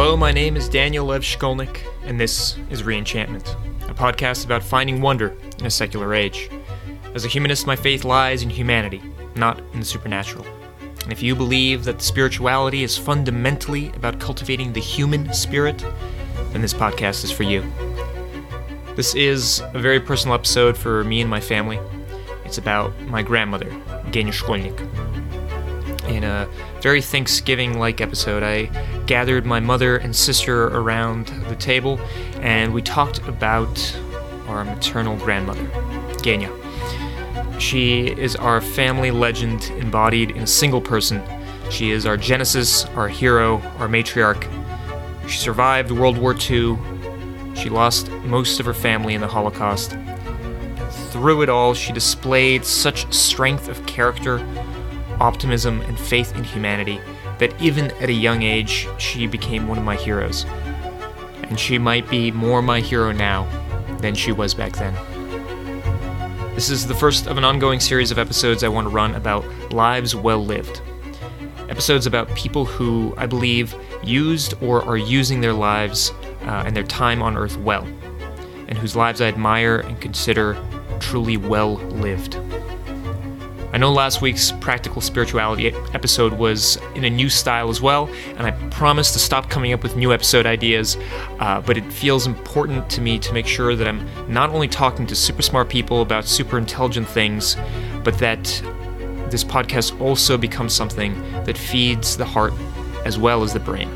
Hello, my name is Daniel Lev Shkolnik, and this is Reenchantment, a podcast about finding wonder in a secular age. As a humanist, my faith lies in humanity, not in the supernatural. And if you believe that spirituality is fundamentally about cultivating the human spirit, then this podcast is for you. This is a very personal episode for me and my family. It's about my grandmother, Genya Shkolnik. In a very Thanksgiving like episode, I gathered my mother and sister around the table and we talked about our maternal grandmother, Genya. She is our family legend embodied in a single person. She is our genesis, our hero, our matriarch. She survived World War II. She lost most of her family in the Holocaust. Through it all, she displayed such strength of character, optimism, and faith in humanity that even at a young age, she became one of my heroes. And she might be more my hero now than she was back then. This is the first of an ongoing series of episodes I want to run about lives well lived. Episodes about people who I believe used or are using their lives uh, and their time on Earth well, and whose lives I admire and consider truly well lived. I know last week's practical spirituality episode was in a new style as well, and I promise to stop coming up with new episode ideas. Uh, but it feels important to me to make sure that I'm not only talking to super smart people about super intelligent things, but that this podcast also becomes something that feeds the heart as well as the brain.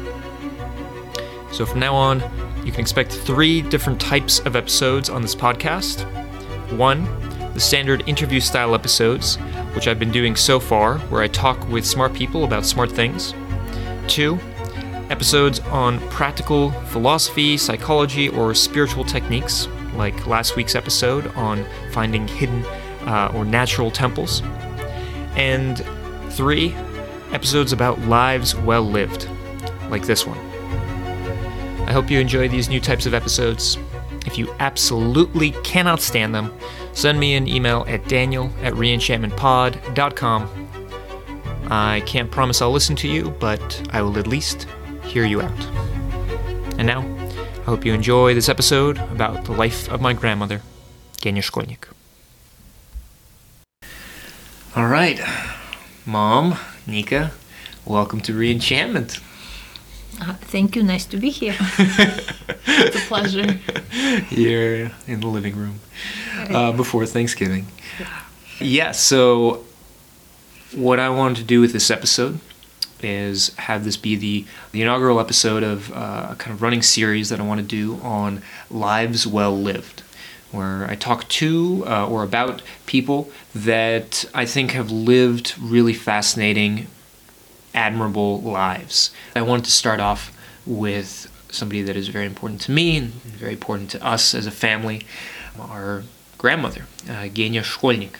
So from now on, you can expect three different types of episodes on this podcast. One, the standard interview style episodes, which I've been doing so far, where I talk with smart people about smart things. Two, episodes on practical philosophy, psychology, or spiritual techniques, like last week's episode on finding hidden uh, or natural temples. And three, episodes about lives well lived, like this one. I hope you enjoy these new types of episodes. If you absolutely cannot stand them, send me an email at daniel at reenchantmentpod.com. I can't promise I'll listen to you, but I will at least hear you out. And now, I hope you enjoy this episode about the life of my grandmother, Genya Shkolnik. All right, Mom, Nika, welcome to Reenchantment. Uh, thank you. Nice to be here. it's a pleasure. Here in the living room uh, before Thanksgiving. Yeah, so what I wanted to do with this episode is have this be the, the inaugural episode of uh, a kind of running series that I want to do on lives well lived, where I talk to uh, or about people that I think have lived really fascinating, admirable lives. I wanted to start off with somebody that is very important to me and very important to us as a family, our grandmother, uh, Genya Shkolnik.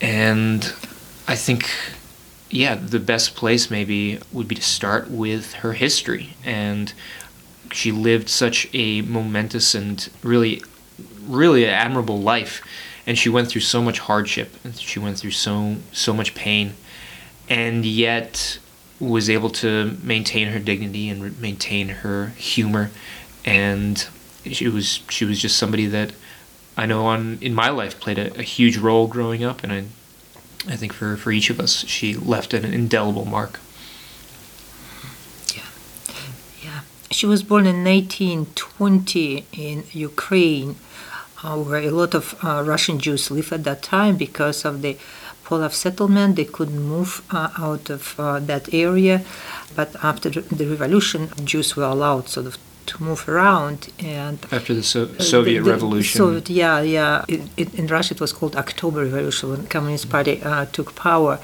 And I think, yeah, the best place maybe would be to start with her history. And she lived such a momentous and really, really admirable life. And she went through so much hardship, and she went through so so much pain, and yet was able to maintain her dignity and maintain her humor. And she was she was just somebody that I know on in my life played a, a huge role growing up, and I I think for, for each of us, she left an indelible mark. Yeah. Yeah. She was born in 1920 in Ukraine, uh, where a lot of uh, Russian Jews lived at that time because of the Pale of settlement. They couldn't move uh, out of uh, that area. But after the revolution, Jews were allowed sort of to move around and after the so- Soviet the, the Revolution. Soviet, yeah, yeah. It, it, in Russia, it was called October Revolution when Communist Party uh, took power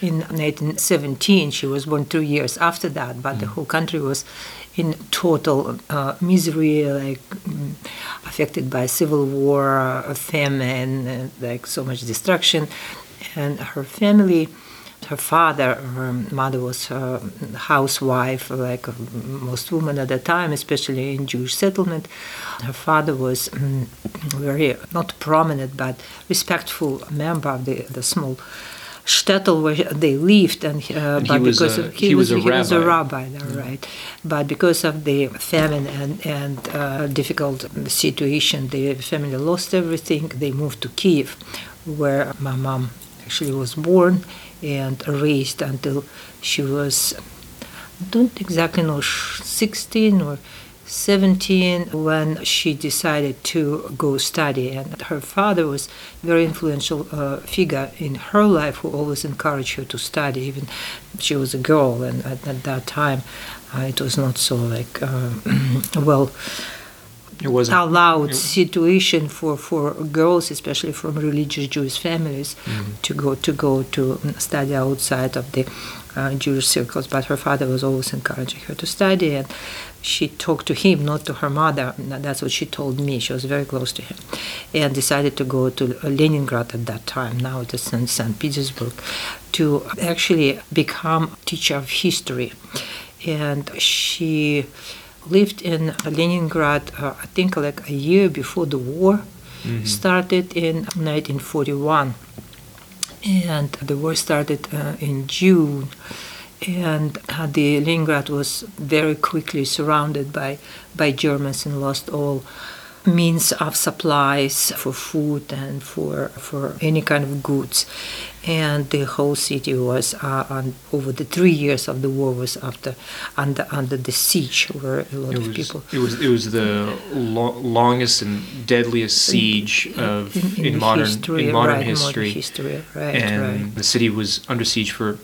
in 1917. She was born two years after that, but mm. the whole country was in total uh, misery, like um, affected by civil war, uh, famine, and, like so much destruction. And her family her father, her mother was a housewife, like most women at the time, especially in Jewish settlement. Her father was um, very, not prominent, but respectful member of the, the small shtetl where they lived, and, uh, And he but was because a- of, he was a he was a rabbi. rabbi, there, right? But because of the famine and and uh, difficult situation, the family lost everything. They moved to Kiev, where my mom actually was born and raised until she was I don't exactly know, 16 or 17 when she decided to go study. And her father was very influential uh, figure in her life who always encouraged her to study. Even she was a girl, and at, at that time, uh, it was not so like uh, well It wasn't. allowed it- situation for, for girls, especially from religious Jewish families, to go to go to study outside of the uh, Jewish circles. But her father was always encouraging her to study, and she talked to him, not to her mother. That's what she told me. She was very close to him, and decided to go to Leningrad at that time. Now it is in St. Petersburg, to actually become teacher of history, and she lived in Leningrad, uh, I think like a year before the war started in 1941. And the war started uh, in June. And uh, the Leningrad was very quickly surrounded by, by Germans and lost all means of supplies for food and for, for any kind of goods. And the whole city was, uh, on, over the three years of the war, was after under under the siege, where a lot It of was, people it was it was the lo- longest and deadliest siege of in, modern history, in modern right, history, modern history, right, and right. the city was under siege for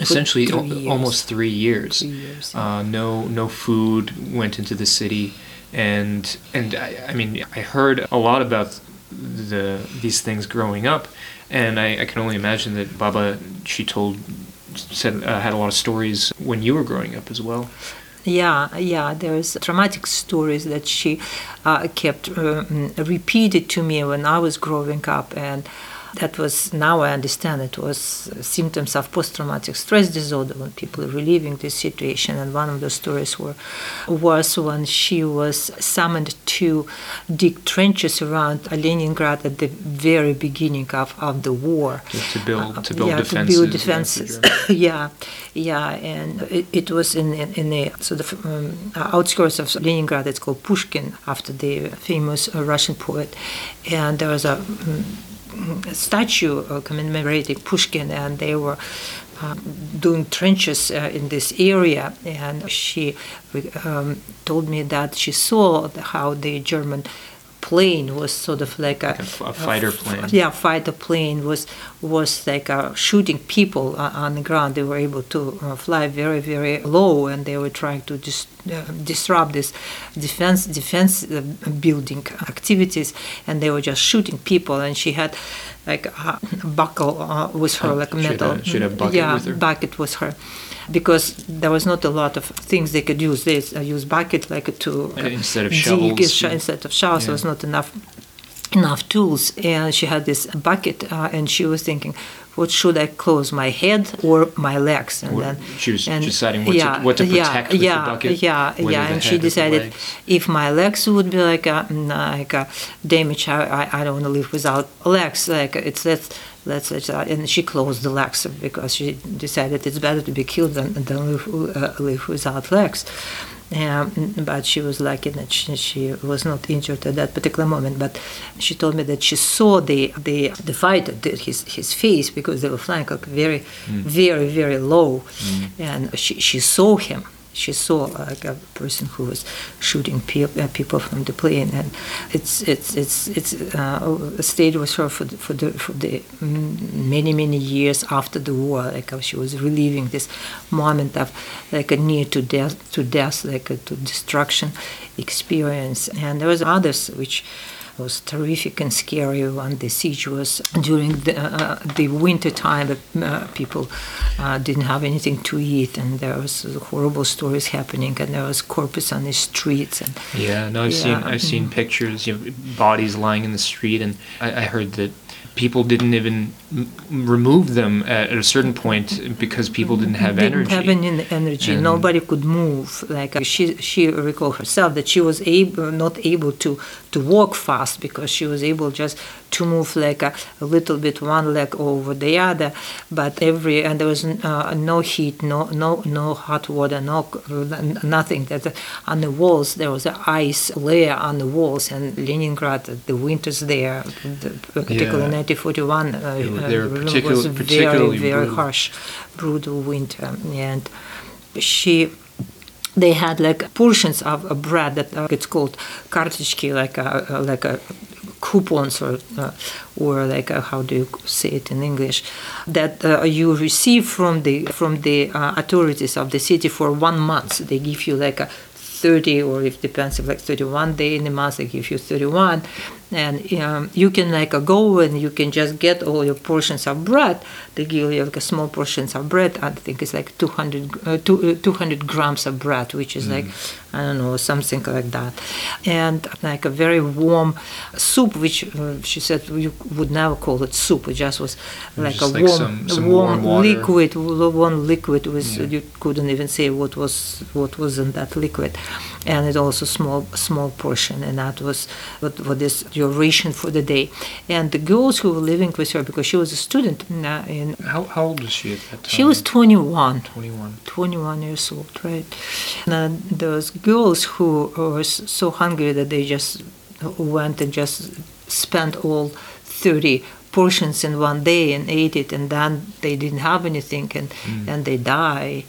essentially three al- almost three years. Three years, yeah. Uh, no no food went into the city, and and I, I mean I heard a lot about the these things growing up, and I, I can only imagine that Baba she told said uh, had a lot of stories when you were growing up as well. Yeah, yeah. There's traumatic stories that she uh, kept uh, repeated to me when I was growing up, and that was now I understand it was symptoms of post-traumatic stress disorder when people are reliving this situation. And one of the stories were was when she was summoned to dig trenches around Leningrad at the very beginning of, of the war. Just to build- Uh, to build yeah, defenses To build defenses. Yeah, yeah, and it, it was in in, in the sort of um, outskirts of Leningrad. It's called Pushkin after the famous uh, Russian poet, and there was a, a statue uh, commemorating Pushkin, and they were. Um, doing trenches uh, in this area, and she um, told me that she saw how the German plane was sort of like a, a a fighter plane. yeah, fighter plane was was like uh, shooting people uh, on the ground. They were able to uh, fly very very low, and they were trying to dis- uh, disrupt this defense defense uh, building activities, and they were just shooting people. And she had like a buckle uh, with her, Oh, like she had metal. a- she had a bucket yeah, with her? bucket with her. Because there was not a lot of things they could use. They uh, use bucket like to uh, Instead of shovels, sh- instead of shovels. Yeah. There was not enough enough tools and she had this bucket uh, and she was thinking what should i close my head or my legs and then she was and deciding what to- what to yeah, protect with the bucket, yeah yeah the and she head or the decided if my legs would be like a like a damage i, I, I don't want to live without legs like it's let's let's, let's uh, and she closed the legs because she decided it's better to be killed than, than live, uh, live without legs um, but she was lucky that she, she was not injured at that particular moment. But she told me that she saw the the the fighter, his his face, because they were flying like very, very, very low, and she she saw him. She saw like a person who was shooting pe- uh, people from the plane, and it's it's it's it's uh, stayed with her for the, for the for the mm, many many years after the war. Like she was reliving this moment of like a near to death to death, like a to destruction experience. And there was others which was terrific and scary when the siege was during the, uh, the winter time uh, people uh, didn't have anything to eat and there was horrible stories happening and there was corpses on the streets and Yeah, no, I've seen I've seen pictures, you know, bodies lying in the street, and I, I heard that people didn't even m- remove them at, a certain point because people didn't have didn't energy. have any energy. And- Nobody could move. Like she, she recalled herself that she was able, not able to to walk fast because she was able just to move like a, a little bit one leg over the other. But every and there was uh, no heat, no no no hot water, no nothing. That on the walls there was an ice layer on the walls, and Leningrad, the winters there, the, particularly Yeah. 1941, uh, uh, was very very harsh, brutal winter, and she. They had like portions of a bread that uh, it's called kartochki, like a, like a coupons or uh, or like a, how do you say it in English, that uh, you receive from the from the uh, authorities of the city for one month. They give you like a 30 or if depends if like 31 day in the month they give you 31 and um, you can like uh, go and you can just get all your portions of bread. They give you like a small portions of bread i think it's like 200 uh, two, uh, 200 grams of bread which is like i don't know something like that. And like a very warm soup which uh, she said you would never call it soup. It just was like just a like warm, some- some warm, warm liquid warm liquid with Yeah. you couldn't even say what was what was in that liquid. And it also small small portion and that was what, what is your ration for the day and the girls who were living with her because she was a student in, uh, in How, how old was she at that time? she was 21 21. 21 years old, right? And those girls who were so hungry that they just went and just spent all 30 portions in one day and ate it, and then they didn't have anything, and and they die.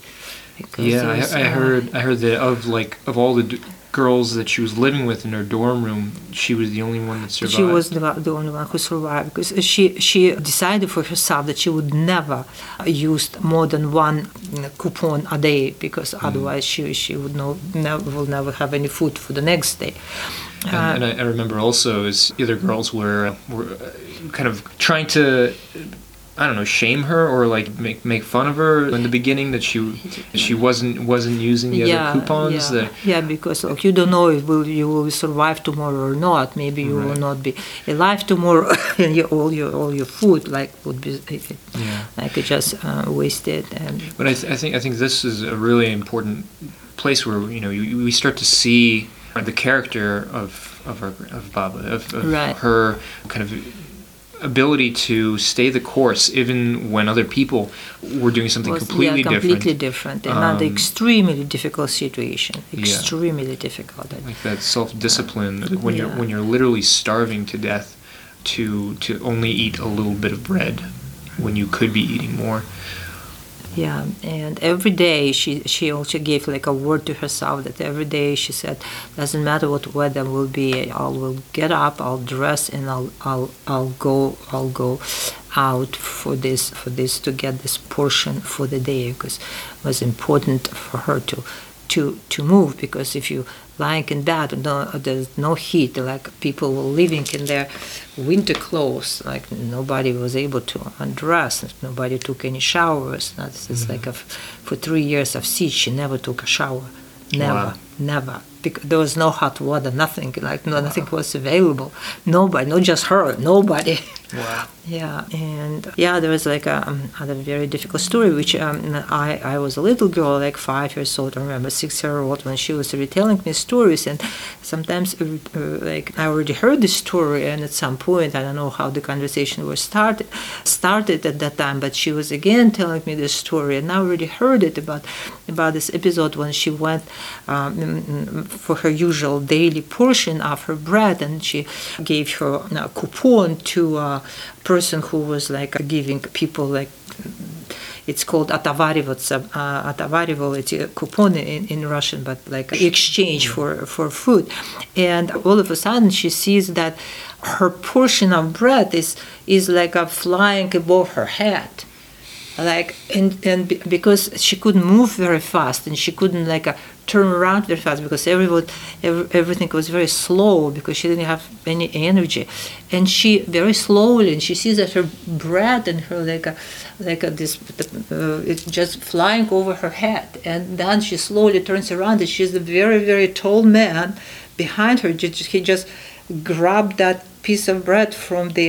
Yeah, I, I uh, heard. I heard that of like of all the girls that she was living with in her dorm room, she was the only one that survived. She was the, the only one who survived because she she decided for herself that she would never use more than one coupon a day because Mm. otherwise she she would no, never will never have any food for the next day. Uh, And, and I, I remember also as the other girls were were uh, kind of trying to. I don't know, shame her or like make make fun of her in the beginning that she that she wasn't wasn't using the other coupons. Yeah, That yeah, because like, you don't know if will, you will survive tomorrow or not. Maybe you will not be alive tomorrow, and your, all your all your food like would be yeah. like just uh, wasted. And But I, th- I think I think this is a really important place where you know you, we start to see the character of of, our, of Baba of, of Right. her kind of ability to stay the course even when other people were doing something was completely, yeah, completely different. different, and Um, extremely difficult situation. Yeah. Extremely difficult. Like that self discipline when you're when you're literally starving to death to to only eat a little bit of bread when you could be eating more. Yeah, and every day she she also gave like a word to herself that every day she said, doesn't matter what weather will be, I will get up, I'll dress, and I'll I'll I'll go I'll go out for this for this to get this portion for the day because it was important for her to to to move because if you lying in bed no there's no heat like people were living in their winter clothes like nobody was able to undress nobody took any showers that's it's mm-hmm. like a, for three years of siege she never took a shower never Wow. Never. Because there was no hot water nothing like no, nothing was available. Nobody not just her nobody. Wow. yeah, and yeah, there was like a, um, other very difficult story, which um, I, I was a little girl, like five years old, I remember six year old, when she was retelling me stories, and sometimes uh, uh, like I already heard the story, and at some point, I don't know how the conversation was started, started at that time, but she was again telling me the story, and I already heard it about about this episode when she went um, mm, mm, for her usual daily portion of her bread, and she gave her a coupon to a person who was like giving people like it's called atavarivo. It's a, uh. It's a coupon in, in Russian, but like exchange for for food. And all of a sudden, she sees that her portion of bread is is like a flying above her head like and and because she couldn't move very fast and she couldn't like uh, turn around very fast because everyone ev- everything was very slow because she didn't have any energy. And she very slowly and she sees that her breath and her like a like a, this uh, it's just flying over her head. And then she slowly turns around and she's a very very tall man behind her. He just grabbed that piece of bread from the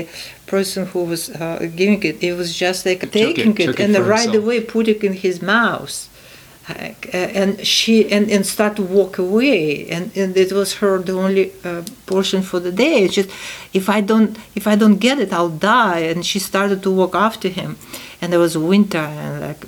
person who was uh, giving it. It was just like taking it- it, it and right himself. away put it in his mouth. Uh, and she and, and start to walk away and, and it was her the only uh, portion for the day it's just if i don't if i don't get it i'll die and she started to walk after him and there was winter and like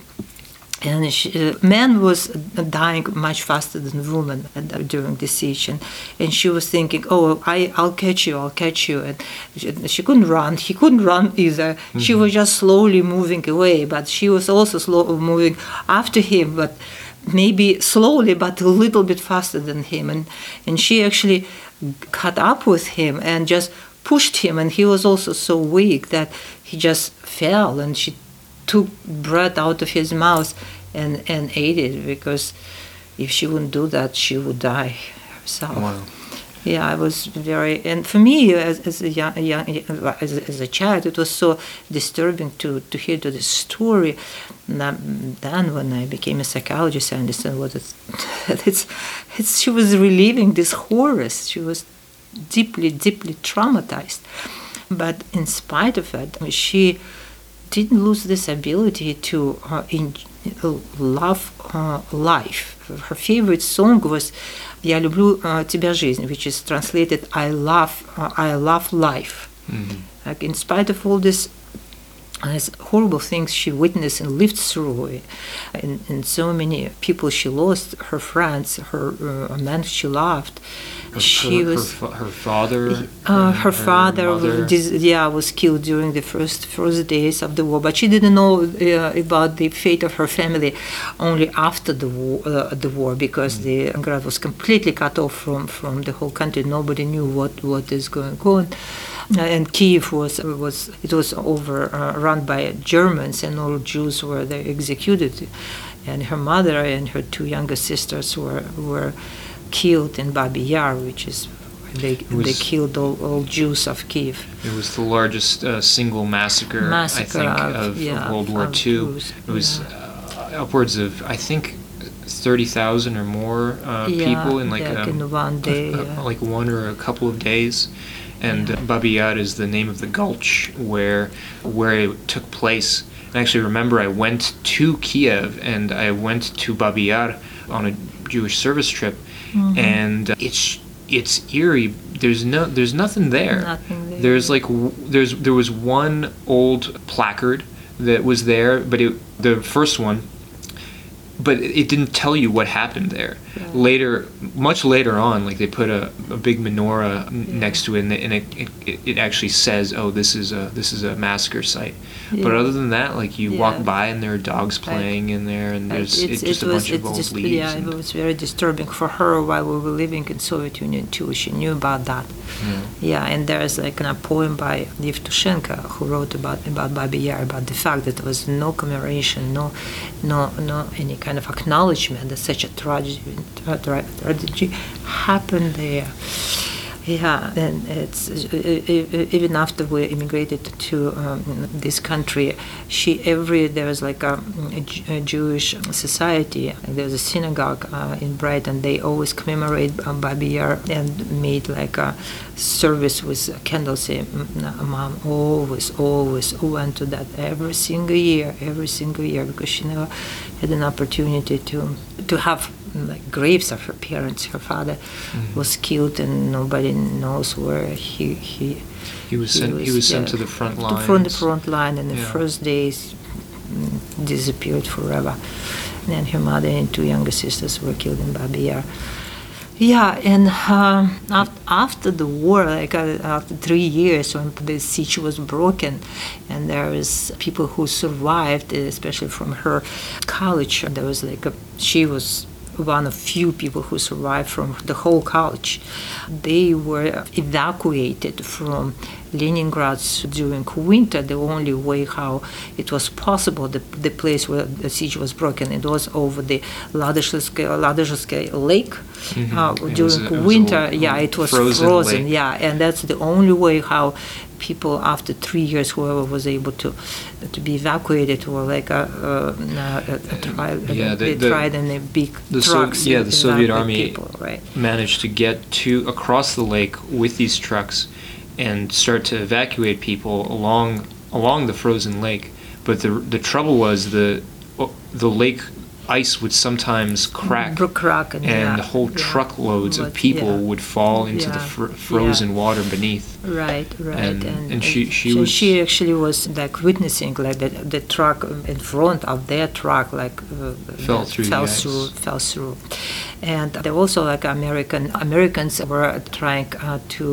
and she, uh, man was dying much faster than woman uh, during the siege and, and she was thinking oh I, i'll catch you i'll catch you. And she, she couldn't run. He couldn't run either. She was just slowly moving away but she was also slow moving after him but maybe slowly but a little bit faster than him. And, and she actually caught up with him and just pushed him. And he was also so weak that he just fell and she took bread out of his mouth and, and ate it because if she wouldn't do that, she would die herself. Wow. Yeah, I was very, and for me as, as a young, young as, a, as a child, it was so disturbing to, to hear to this story. Then, when I became a psychologist, I understand what it's, it's, it's. She was relieving these horrors. She was deeply, deeply traumatized. But in spite of that, she didn't lose this ability to uh, in, love uh, life. Her favorite song was "Я люблю uh, тебя жизнь," which is translated "I love uh, I love life." Like in spite of all this as horrible things she witnessed and lived through, and, and so many people she lost, her friends, her uh, men she loved. Her, she her, was her, fa- her father. uh, her father, dis- yeah, was killed during the first first days of the war, but she didn't know uh, about the fate of her family only after the war. Uh, the war, because the Grad was completely cut off from, from the whole country. Nobody knew what, what is going on, uh, and Kiev was was it was over uh, run by Germans, and all Jews were there executed, and her mother and her two younger sisters were were killed in Babi Yar, which is they, they killed all, all Jews of Kiev. It was the largest uh, single massacre, Massacre I think, of- of, yeah, World War of II. Jews, It was yeah. uh, upwards of, I think, 30,000 or more uh, Yeah, people in like, um, in one day, uh, yeah. like one or a couple of days. And Babi Yar is the name of the gulch where where it took place. And I actually remember I went to Kiev and I went to Babi Yar on a Jewish service trip, Mm-hmm. and it's it's eerie. There's no there's nothing there. Nothing there. There's like there's there was one old placard that was there, but it the first one, but it didn't tell you what happened there. Later, much later on, like they put a, a big menorah n next to it, and, it, and it, it, it actually says, "Oh, this is a this is a massacre site." But other than that, like you Yeah. walk by and there are dogs playing in there, and there's It's- it's, just a was- bunch of old just- leaves. Yeah, it was very disturbing for her while we were living in Soviet Union too. She knew about that. yeah. Yeah, and there's like a poem by Yevtushenko who wrote about about Babi Yar about the fact that there was no commemoration, no, no, no any kind of acknowledgement that such a tragedy, tra- tra- tragedy happened there. Yeah, and it's even after we immigrated to um, this country, she every there was like a Jewish society. There's a synagogue uh, in Brighton. They always commemorate um, Babi Yar and made like a service with candles. Uh, Mom always, always went to that every single year, every single year because she never had an opportunity to to have like graves of her parents. Her father was killed, and nobody knows where he he. He was sent. He was sent yeah, to the front line. From the front line, and the Yeah. first days mm, disappeared forever. And then her mother and two younger sisters were killed in Babi Yar. Yeah, and um, after the war, like uh, after three years, when the siege was broken, and there was people who survived, especially from her college. There was like a, she was one of few people who survived from the whole college. They were evacuated from Leningrad during winter. The only way how it was possible, the, the place where the siege was broken, it was over the Ladishevsky Lake. Uh, during was a- it a winter, yeah, it was frozen frozen. Yeah, and that's the only way how people after three years, whoever was able to to be evacuated, were like a, a, a, a trial. Yeah, uh, they the- tried in a big the trucks. yeah, the Soviet army people, right? managed to get to across the lake with these trucks and start to evacuate people along along the frozen lake. But the the trouble was the the lake ice would sometimes crack, crack and, and yeah, whole yeah. truckloads of people yeah. would fall into the fr- frozen water beneath. Right, right, And- and she- she so was- she actually was like witnessing like the, the truck in front of their truck like uh, Fell through fell through fell through, and there also like American Americans were trying uh, to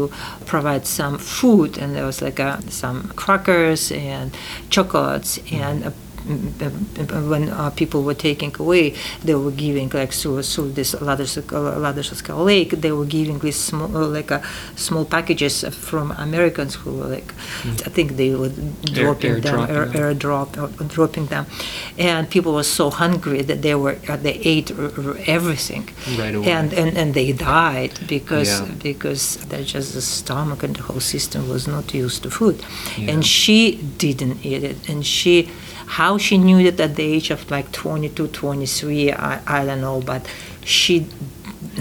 provide some food and there was like uh, some crackers and chocolates and. Uh, when uh, people were taking away, they were giving like through, through this Ladashevska lake, they were giving these small uh, like uh, small packages from Americans who were like, I think they were dropping them, airdropping air, them. airdrop, uh, dropping them, and people were so hungry that they were uh, they ate everything, Right away. and, and and they died because Yeah. because they just the stomach and the whole system was not used to food, Yeah. and she didn't eat it, and she. How she knew it at the age of like 22, 23, I, I don't know, but she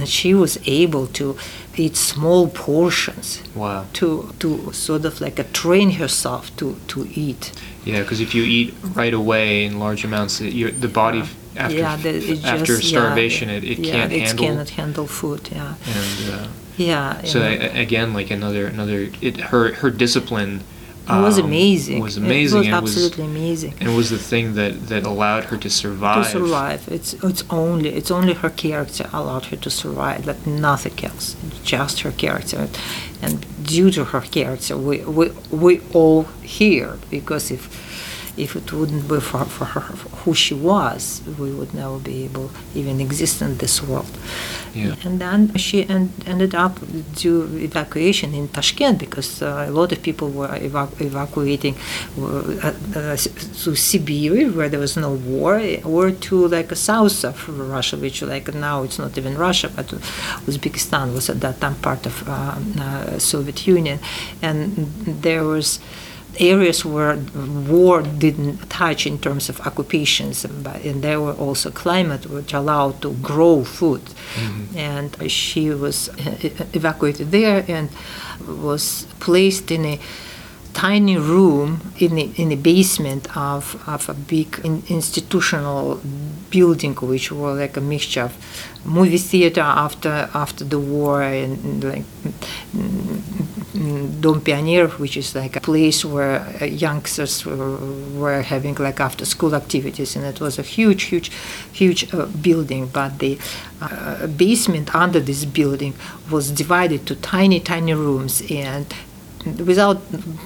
she was able to eat small portions Wow. to to sort of like uh, train herself to to eat. Yeah, because if you eat right away in large amounts, you, the body f- after yeah, the, it after just, starvation, yeah, it, it yeah, can't it handle. cannot handle food. Yeah, And uh, yeah. so a- again, like another another, it her her discipline. It was um, amazing. Was amazing. It was absolutely amazing. and it was the thing that that allowed her to survive. To survive, it's it's only it's only her character allowed her to survive, like nothing else. Just her character, and due to her character, we we we all here because if if it wouldn't be for, for her for who she was, we would never be able even exist in this world. Yeah. And then she en- ended up due evacuation in Tashkent because uh, a lot of people were evac- evacuating uh, uh, to Siberia where there was no war, or to like south of Russia, which like now it's not even Russia, but Uzbekistan was at that time part of uh, uh, Soviet Union, and there was areas where war didn't touch in terms of occupations, but, and there were also climate which allowed to grow food. Mm-hmm. And she was evacuated there and was placed in a tiny room in the, in the basement of, of a big in, institutional building which was like a mixture of movie theater after after the war and, and like mm, Dom Pioneer, which is like a place where uh, youngsters were, were having like after school activities, and it was a huge, huge, huge uh, building. But the uh, basement under this building was divided to tiny, tiny rooms, and without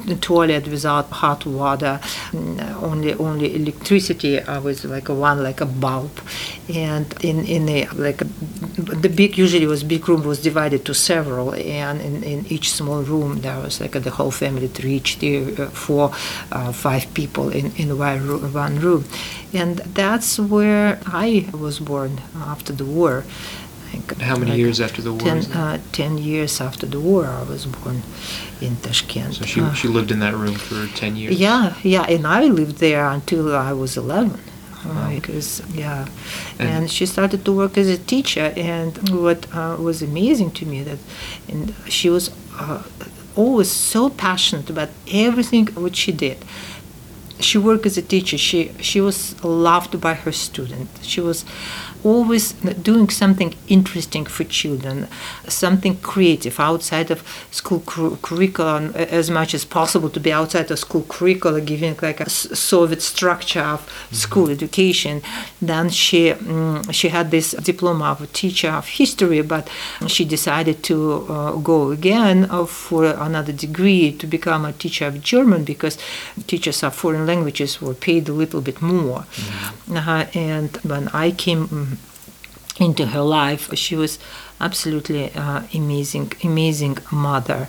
the toilet, without hot water, mm, only only electricity uh, with like a one like a bulb, and in in a like the big usually was big room was divided to several, and in, in each small room there was like the whole family, three, each there, uh, four, uh, five people in in one room, one room, and that's where I was born after the war. Like- How many like years after the war? Ten, uh, ten years after the war, I was born in Tashkent. so she Uh, she lived in that room for ten years. yeah, yeah, and I lived there until I was 11. uh, Wow. Because yeah, And- and, she started to work as a teacher. And what uh, was amazing to me that, and she was uh, always so passionate about everything what she did. She worked as a teacher. She she was loved by her students. She was always doing something interesting for children, something creative outside of school cur- curriculum as much as possible to be outside of school curriculum, giving like a Soviet structure of school education. Then she mm, she had this diploma of a teacher of history, but she decided to uh, go again uh, for another degree to become a teacher of German because teachers of foreign languages were paid a little bit more. Uh, and when I came mm, into her life. She was absolutely uh, amazing, amazing mother.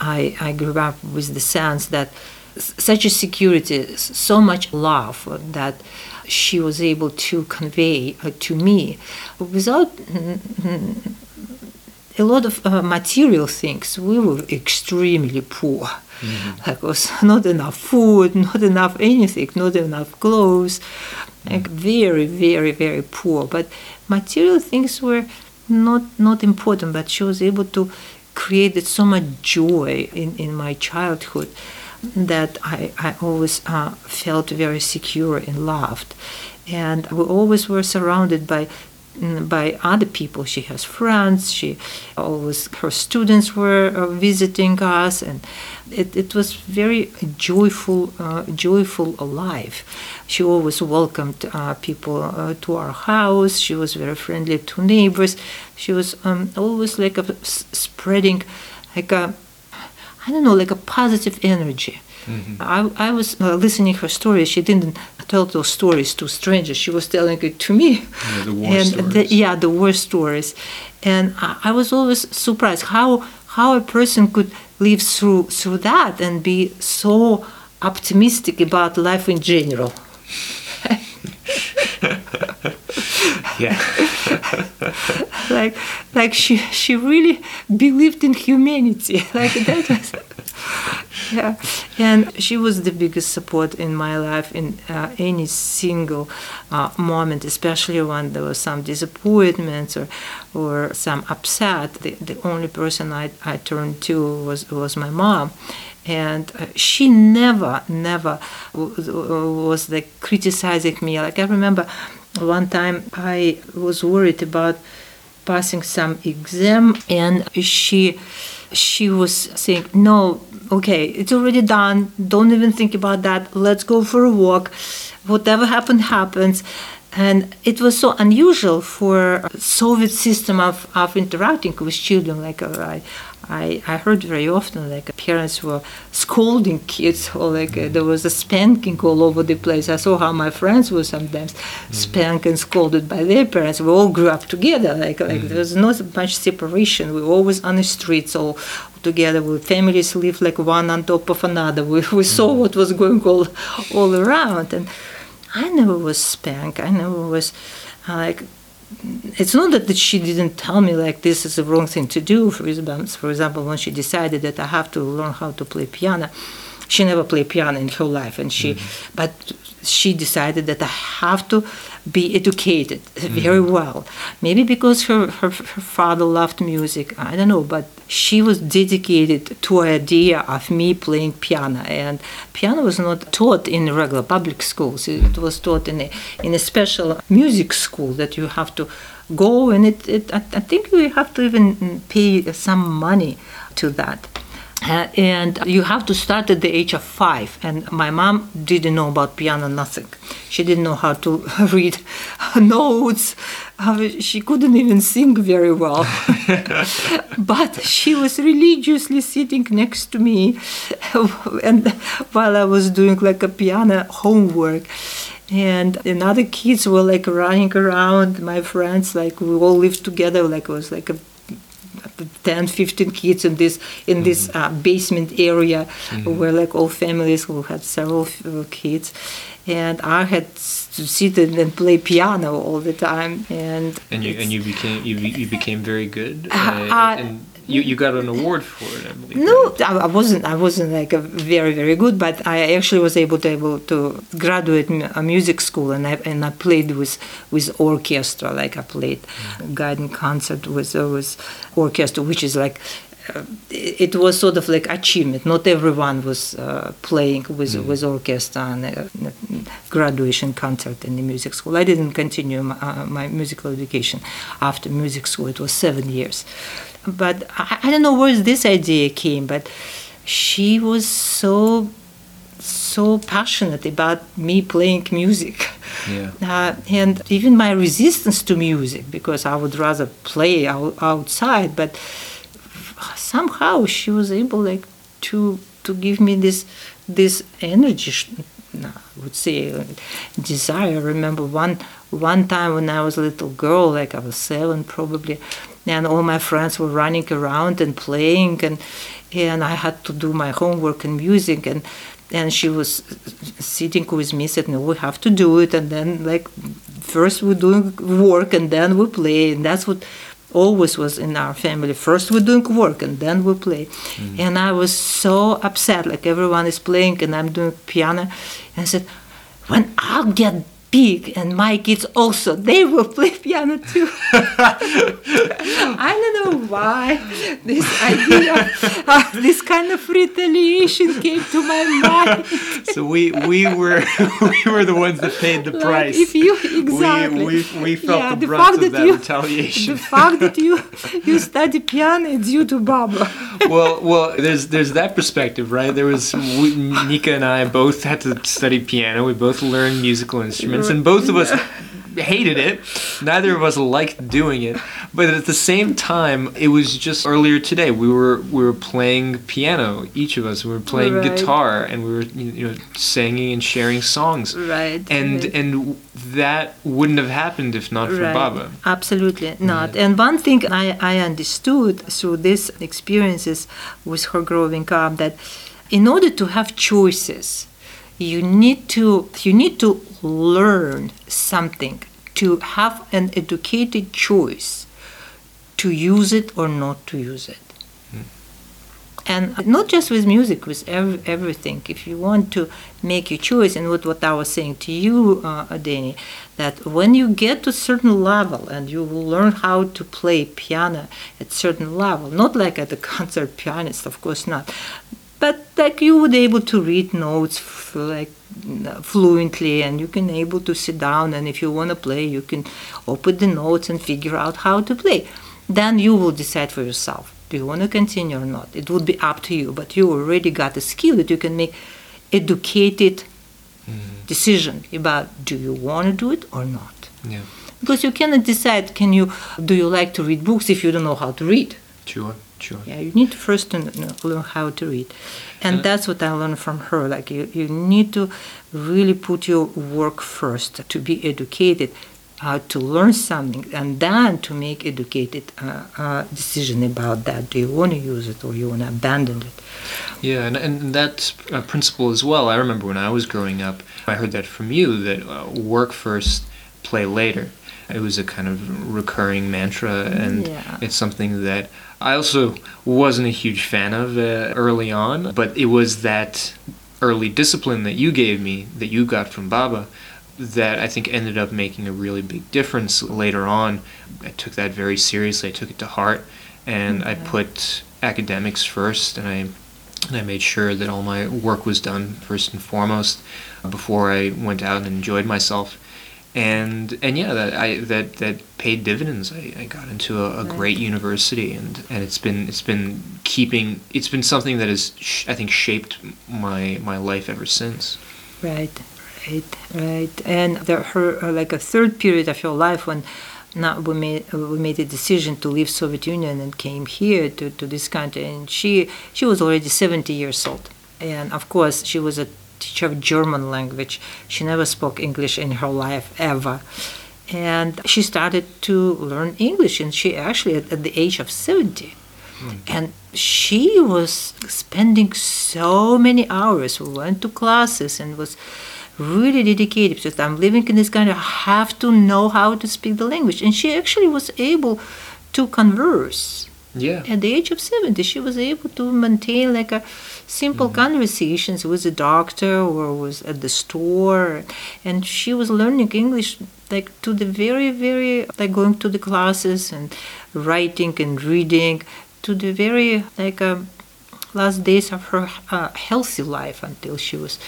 I, I grew up with the sense that such a security, so much love that she was able to convey uh, to me without mm, a lot of uh, material things. We were extremely poor. Like was not enough food, not enough anything, not enough clothes. Like very, very, very poor. But material things were not not important. But she was able to created so much joy in, in my childhood that I, I always uh, felt very secure and loved. And we always were surrounded by by other people. She has friends. She always her students were uh, visiting us, and it, it was very joyful, uh, joyful life. She always welcomed uh, people uh, to our house. She was very friendly to neighbors. She was um, always like a, spreading, like a, I don't know, like a positive energy. Mm-hmm. I, I was uh, listening her stories. She didn't tell those stories to strangers. She was telling it to me. Yeah, the war and stories. The, yeah, the war stories. And I, I was always surprised how how a person could live through through that and be so optimistic about life in general. yeah. like like she she really believed in humanity. Like that was yeah and she was the biggest support in my life in uh, any single uh, moment especially when there was some disappointments or or some upset the, the only person I, I turned to was was my mom and uh, she never never was like criticizing me like i remember one time i was worried about passing some exam and she she was saying no okay it's already done. Don't even think about that. Let's go for a walk. Whatever happened happens. And it was so unusual for soviet system of, of interacting with children like uh, I, I, I heard very often like parents were scolding kids or like uh, there was a spanking all over the place. I saw how my friends were sometimes mm-hmm. spanked and scolded by their parents. We all grew up together. Like like mm-hmm. there was not much separation. We were always on the streets all together. We families lived like one on top of another. We, we mm-hmm. saw what was going all all around and I never was spanked. I never was uh, like it's not that she didn't tell me like this is the wrong thing to do. For example, for example, when she decided that I have to learn how to play piano, she never played piano in her life, and she, mm-hmm. but she decided that I have to be educated very mm-hmm. well. Maybe because her, her, her father loved music, I don't know, but she was dedicated to idea of me playing piano. And piano was not taught in regular public schools. It was taught in a, in a special music school that you have to go and it, it I, I think you have to even pay some money to that. Uh, and you have to start at the age of five. And my mom didn't know about piano, nothing. She didn't know how to read notes. Uh, she couldn't even sing very well. but she was religiously sitting next to me and while I was doing like a piano homework and and other kids were like running around my friends like we all lived together like it was like a 10 15 kids in this in this mm-hmm. uh, basement area mm-hmm. where like all families who had several uh, kids and i had to sit and play piano all the time and and you and you became you, you became very good uh, uh, and you, you got an award for it, I believe. No, I wasn't. I wasn't like a very very good, but I actually was able to able to graduate a music school, and I and I played with with orchestra. Like I played mm. guiding concert with uh, with orchestra, which is like uh, it was sort of like achievement. Not everyone was uh, playing with mm. with orchestra and uh, graduation concert in the music school. I didn't continue my, uh, my, musical education after music school. It was seven years, but I, I don't know where this idea came, but she was so so passionate about me playing music. Yeah. Uh, and even my resistance to music, because I would rather play out, outside, but somehow she was able like to to give me this this energy I would say desire. I remember one one time when I was a little girl, like I was seven probably, and all my friends were running around and playing, and and I had to do my homework and music, and and she was sitting with me, said, "No, we have to do it," and then like first we do work and then we play, and that's what always was in our family. First we're doing work and then we play. Mm-hmm. And I was so upset, like everyone is playing and I'm doing piano. And I said, when I'll get big and my kids also. They will play piano too. I don't know why this idea uh, this kind of retaliation came to my mind. So we we were we were the ones that paid the Like, price. if you exactly. We, we, we felt Yeah, the the brunt fact of that that you- retaliation. the fact that you you study piano is due to baba. Well, well, there's there's that perspective, right? There was we, Nika and I both had to study piano. We both learned musical instruments, and both of us hated it. Neither of us liked doing it, but at the same time, it was just earlier today. We were we were playing piano. Each of us we were playing Right. guitar, and we were you know singing and sharing songs. right And right. and that wouldn't have happened if not for Right. Baba. Absolutely mm-hmm. not. And one thing I, I understood through these experiences with her growing up that in order to have choices, you need to you need to learn something to have an educated choice to use it or not to use it. And not just with music, with ev- everything. If you want to make your choice, and what, what I was saying to you, uh, Danny, that when you get to a certain level and you will learn how to play piano at certain level, not like at the concert pianist, of course not, but like you would able to read notes f- like fluently and you can able to sit down and if you want to play you can open the notes and figure out how to play. Then you will decide for yourself do you want to continue or not? It would be up to you but you already got a skill that you can make educated mm-hmm. decision about do you want to do it or not. Yeah, because you cannot decide can you do you like to read books if you don't know how to read? Sure, sure. yeah, you need to first to learn how to read. And that's what I learned from her. Like, you, you need to really put your work first to be educated, uh, to learn something, and then to make educated uh, uh, decision about that. Do you want to use it or you want to abandon it? Yeah, and, and that uh, principle as well. I remember when I was growing up, I heard that from you that uh, work first, play later. It was a kind of recurring mantra, and Yeah. it's something that I also wasn't a huge fan of uh, early on, but it was that early discipline that you gave me, that you got from Baba, that I think ended up making a really big difference later on. I took that very seriously. I took it to heart, and I put academics first, and I and I made sure that all my work was done first and foremost before I went out and enjoyed myself. And and yeah, that I that that paid dividends. I, I got into a, a great university, and, and it's been it's been keeping it's been something that has sh- I think shaped my my life ever since. Right, right, right. And there, her uh, like a third period of your life when now we made we made a decision to leave Soviet Union and came here to, to this country. And she she was already seventy years old, and of course she was a teacher of German language. She never spoke English in her life ever. And she started to learn English, and she actually, at, at the age of 70, hmm. and she was spending so many hours. We went to classes and was really dedicated because I'm living in this country. I have to know how to speak the language. And she actually was able to converse. Yeah. At the age of 70, she was able to maintain like a simple conversations with a doctor or was at the store. And she was learning English like to the very, very, like going to the classes and writing and reading to the very, like, um, last days of her uh, healthy life until she was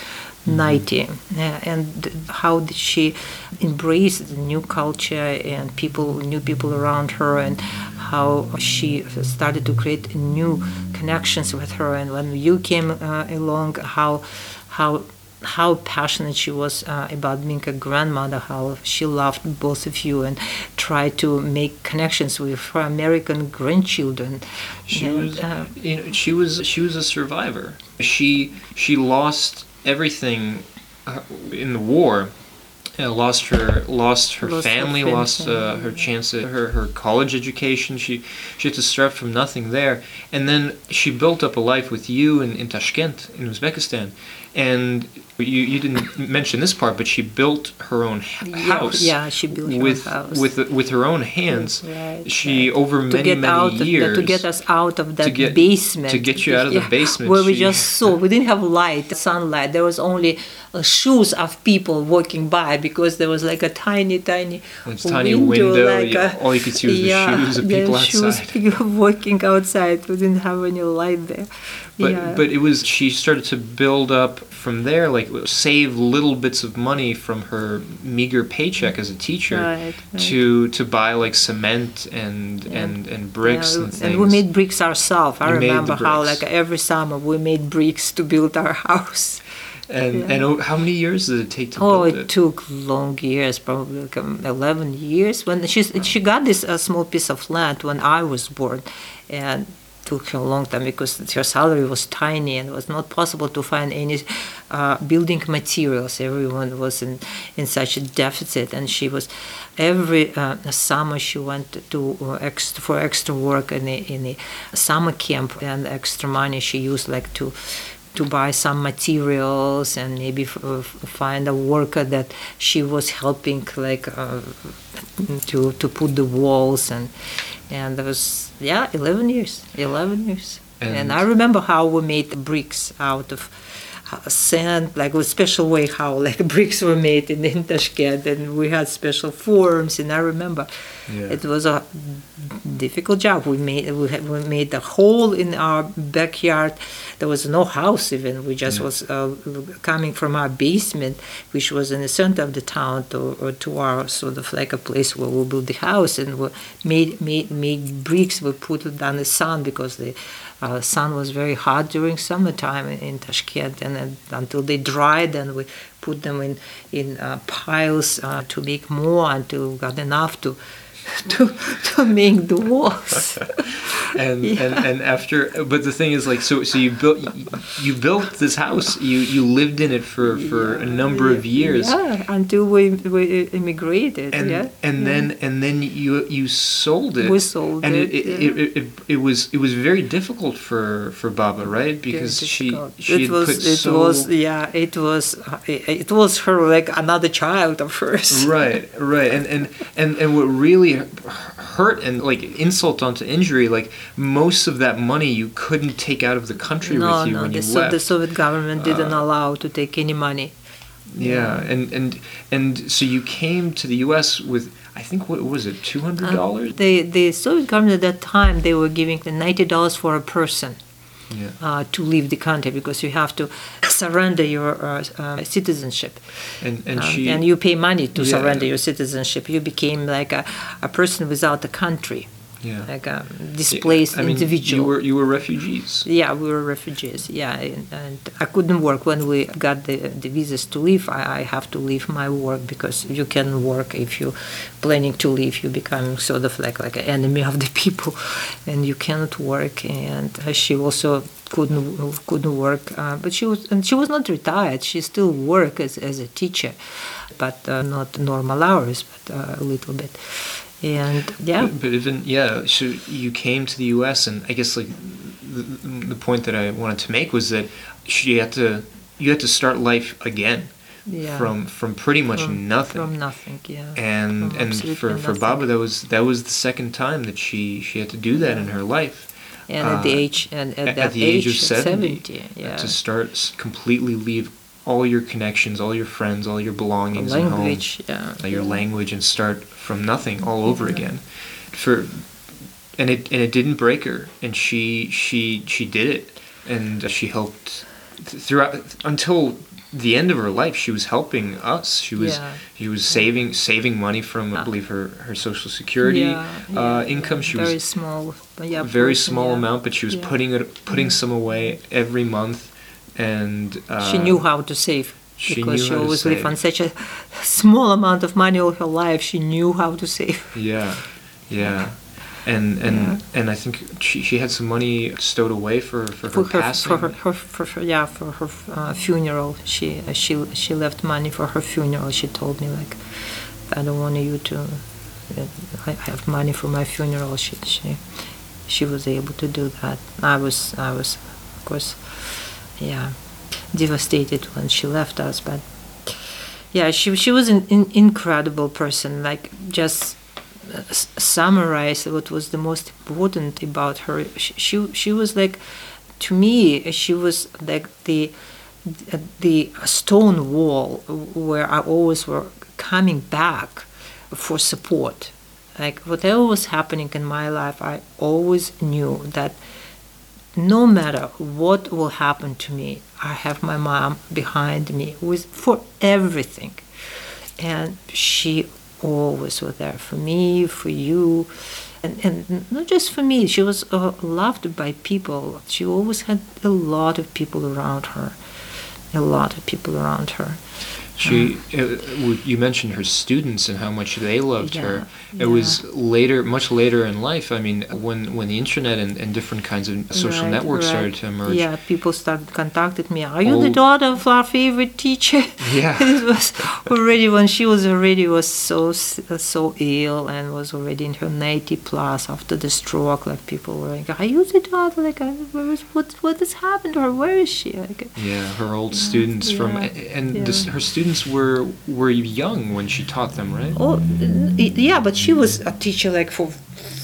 90 Yeah, and how did she embrace the new culture and people new people around her and how she started to create new connections with her and when you came uh, along how how how passionate she was uh, about being a grandmother, how she loved both of you and tried to make connections with her American grandchildren. She And, was, uh, you know, she was, she was a survivor. She, she lost everything uh, in the war. Uh, lost her, lost her Lost her family, friends, lost uh, her chance at her, her college education. She, she had to start from nothing there, and then she built up a life with you in, in Tashkent, in Uzbekistan, and you, you didn't mention this part, but she built her own h- Yeah, house. yeah, she built her own with house. with with her own hands. Right, she right. over to many get many out years to get us out of that get- basement to get you out of the Yeah, basement, where we just saw we didn't have light sunlight there was only uh, shoes of people walking by because there was like a tiny tiny tiny window, like you- a- all you could see was the shoes of yeah, people shoes, outside. people walking outside we didn't have any light there But yeah but it was she started to build up from there, like save little bits of money from her meager paycheck as a teacher Right, right. to to buy like cement and Yeah. and and bricks Yeah, and things. and we made bricks ourselves. I remember how, like every summer, we made bricks to build our house. and yeah. and oh, how many years did it take to Oh, build it it? took long years, probably like um, eleven years. When she she got this uh, small piece of land when I was born, and took her a long time because her salary was tiny and it was not possible to find any uh, building materials. Everyone was in in such a deficit, and she was every uh, summer she went to uh, extra, for extra work in a, in summer camp and extra money she used like to to buy some materials and maybe f- find a worker that she was helping like uh, to to put the walls and and there was yeah 11 years 11 years and, And- i remember how we made the bricks out of uh, sand like a special way how like bricks were made in, in Tashkent and we had special forms and i remember Yeah. it was a difficult job. We made we, had, we made a hole in our backyard. There was no house even. We just Yeah. was uh, coming from our basement which was in the center of the town to, or to our sort of like a place where we built the house and we made made made bricks. We put it on the sun because the uh, sun was very hot during summertime in, in Tashkent. And until they dried and we put them in in uh, piles uh, to make more until we got enough to to to make the walls. and, Yeah. and and after but the thing is like so so you built you built this house you you lived in it for for a number of years Yeah, until we we immigrated. and yeah. and then and then you you sold it We sold and it, it yeah. it, it, it, it was it was very difficult for for Baba right because she she it was put it so was yeah it was it, it was her like another child of hers. right right and and and and what really hurt and like insult onto injury like most of that money you couldn't take out of the country No, with you no, when the, you so, left Uh, the Soviet government didn't allow to take any money. Yeah, and and and so you came to the U.S. with I think what was it, two hundred dollars? The the Soviet government at that time they were giving the ninety dollars for a person. Yeah. Uh, to leave the country because you have to surrender your uh, uh, citizenship. And and Um, she and you pay money to Yeah. surrender your citizenship. You became like a, a person without a country, yeah. like a displaced I mean, individual. You were you were refugees. yeah, we were refugees. Yeah, and, and I couldn't work when we got the, the visas to leave. I, I have to leave my work because you can work if you planning to leave. You become sort of like like an enemy of the people, and you cannot work. And she also couldn't couldn't work, uh, but she was and she was not retired. She still worked as as a teacher, but uh, not normal hours, but uh, a little bit. And yeah, But, but even yeah, so you came to the U.S. and I guess like the, the point that I wanted to make was that she had to you had to start life again yeah. from from pretty much from, nothing. From nothing, yeah. and from and for, for nothing. Baba that was that was the second time that she she had to do that in her life. And at the uh, age and at, at that the age of at 70, yeah. to start completely leave all your connections, all your friends, all your belongings at home, yeah. uh, your yeah. language, and start from nothing all over again. For and it and it didn't break her, and she she she did it, and she helped throughout until the end of her life. She was helping us. She was Yeah. she was saving saving money from I Ah. believe her her social security Yeah, uh, yeah, income. She very was small, yeah, very portion, small yeah. amount, but she was Yeah. putting it putting some away every month, and uh, she knew how to save she because she always lived on such a small amount of money all her life. She knew how to save. Yeah, yeah, and and and I think she she had some money stowed away for for her For her, passing. for her, her, for her, yeah, for her uh, funeral. She uh, she she left money for her funeral. She told me like, I don't want you to. uh, I have money for my funeral. She she she was able to do that. I was I was, of course, yeah. devastated when she left us. But yeah, she she was an, incredible person. Like just uh, summarize what was the most important about her. She she, she was like to me she was like the the stone wall where I always were coming back for support. Like whatever was happening in my life, I always knew that no matter what will happen to me, I have my mom behind me with for everything. And she always was there for me, for you, and, and not just for me. She was uh, loved by people. She always had a lot of people around her, a lot of people around her. She, uh, w- you mentioned her students and how much they loved her. Yeah, It was later, much later in life. I mean, when when the internet and, and different kinds of social Right, networks right. started to emerge. Yeah, people started contacted me. Are you the Oh. daughter of our favorite teacher? Yeah. it was already when she was already was so uh, so ill and was already in her 90 plus after the stroke. Like people were like, "Are you the daughter? Like, where is, what what has happened to her? Where is she?" Like, Yeah, her old students from and yeah. this, her students were were young when she taught them, right? oh, yeah, but she was a teacher like for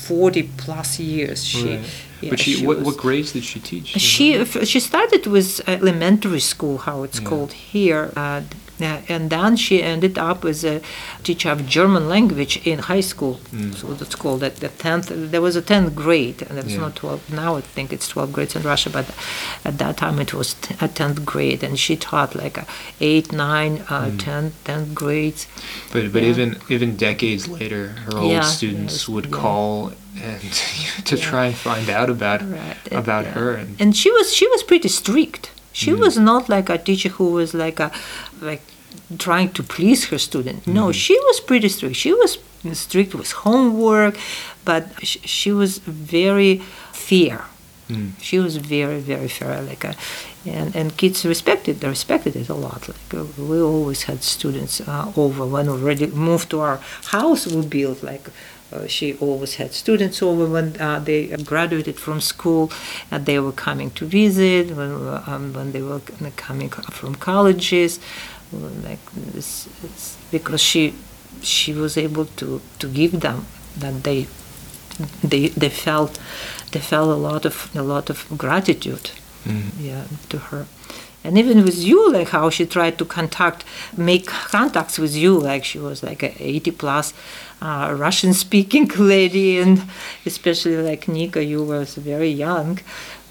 40 plus years. She, Right. yeah, but she, what, was- what grades did she teach? She she started with elementary school, how it's Yeah. called here, uh, and then she ended up as a teacher of German language in high school. Mm. So that's called at the tenth. There was a tenth grade, and it's Yeah. not twelve now. I think it's twelve grades in Russia, but at that time it was t- a tenth grade, and she taught like a eight, nine, uh, Mm. tenth, tenth grades. But but Yeah. even even decades later, her old Yeah, students would call and to try and find out about Right, about her and and she was she was pretty strict she Mm. was not like a teacher who was like a like trying to please her student no Mhm. she was pretty strict she was strict with homework but sh- she was very fair Mm. she was very very fair like a, and and kids respected they respected it a lot like uh, we always had students uh, over when we already moved to our house we built like uh, she always had students over when uh, they graduated from school and they were coming to visit when, um, when they were coming from colleges like this it's because she she was able to to give them that they they they felt they felt a lot of a lot of gratitude Mm. yeah to her and even with you like how she tried to contact make contacts with you like she was like a 80 plus uh, russian speaking lady. And especially like nika you was very young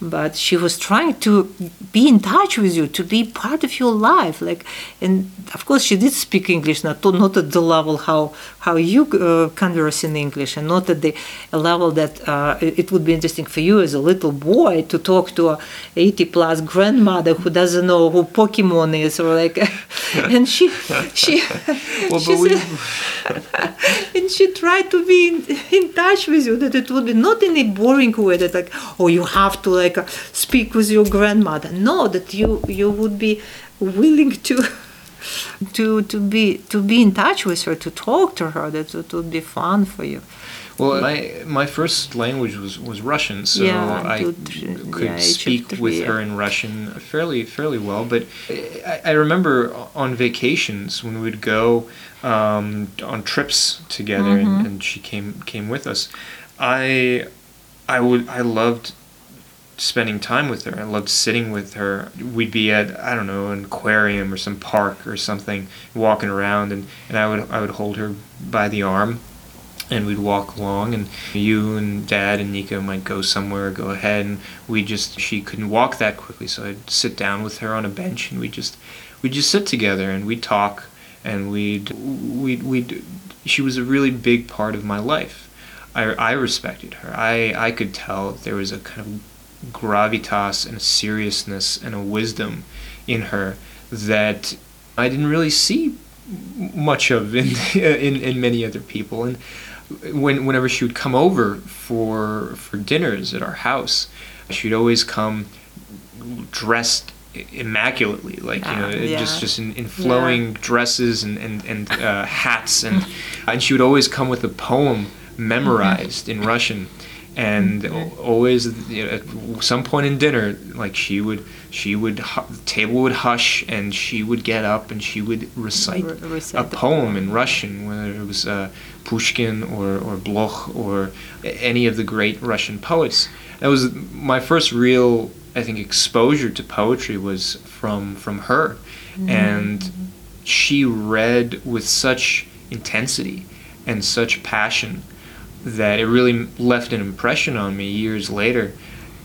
but she was trying to be in touch with you to be part of your life like and of course she did speak english not to, not at the level how how you uh, converse in english and not at the level that uh, it it would be interesting for you as a little boy to talk to a 80 plus grandmother who doesn't know who pokemon is or like and she she, Well, she said- and she tried to be in, in touch with you that it would be not in a boring way that like oh you have to like uh, speak with your grandmother no that you you would be willing to to to be to be in touch with her to talk to her that it would be fun for you Well, my my first language was, was Russian, so Yeah, I could yeah, speak with three, her in Russian fairly fairly well. But I, I remember on vacations when we'd go um, on trips together, Mm-hmm. and, and she came came with us. I I would I loved spending time with her. I loved sitting with her. We'd be at I don't know an aquarium or some park or something, walking around, and, and I would I would hold her by the arm, and we'd walk along, and you and Dad and Nico might go somewhere, go ahead, and we just she couldn't walk that quickly, so I'd sit down with her on a bench, and we just we'd just sit together and we'd talk, and we'd we'd we'd she was a really big part of my life. I, I respected her. I, I could tell there was a kind of gravitas and a seriousness and a wisdom in her that I didn't really see much of in in, in many other people. And when whenever she would come over for for dinners at our house, she'd always come dressed immaculately like you know Ah, just just in, in flowing dresses and and, and uh, hats. And and she would always come with a poem memorized in Russian and Mm-hmm. always you know, at some point in dinner, like she would she would the table would hush and she would get up and she would recite Re- recite a the poem in Russian, whether it was uh, Pushkin or or Blok or any of the great Russian poets. That was my first real, I think, exposure to poetry was from from her, and she read with such intensity and such passion that it really left an impression on me years later.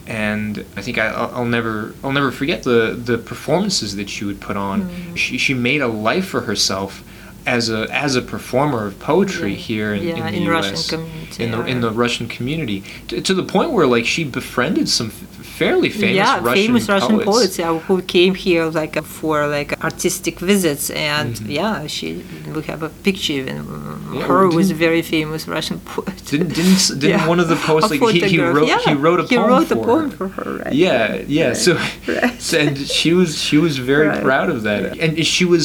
And I think I, I'll I'll never, I'll never forget the the performances that she would put on. Mm-hmm. She, she made a life for herself as a as a performer of poetry Yeah. here in, Yeah, in the in U.S. Russian community, in the in the Russian community to, to the point where like she befriended some fairly famous yeah, Russian famous Russian poets. poets yeah, who came here like for like artistic visits, and yeah, she we have a picture even Mm-hmm. Yeah, her was a very famous Russian poet. Didn't didn't didn't Yeah. one of the poets like he, he wrote yeah, he wrote a he poem wrote for a poem her. for her, right? Yeah, yeah. So, Right. and she was she was very Right. proud of that, and she was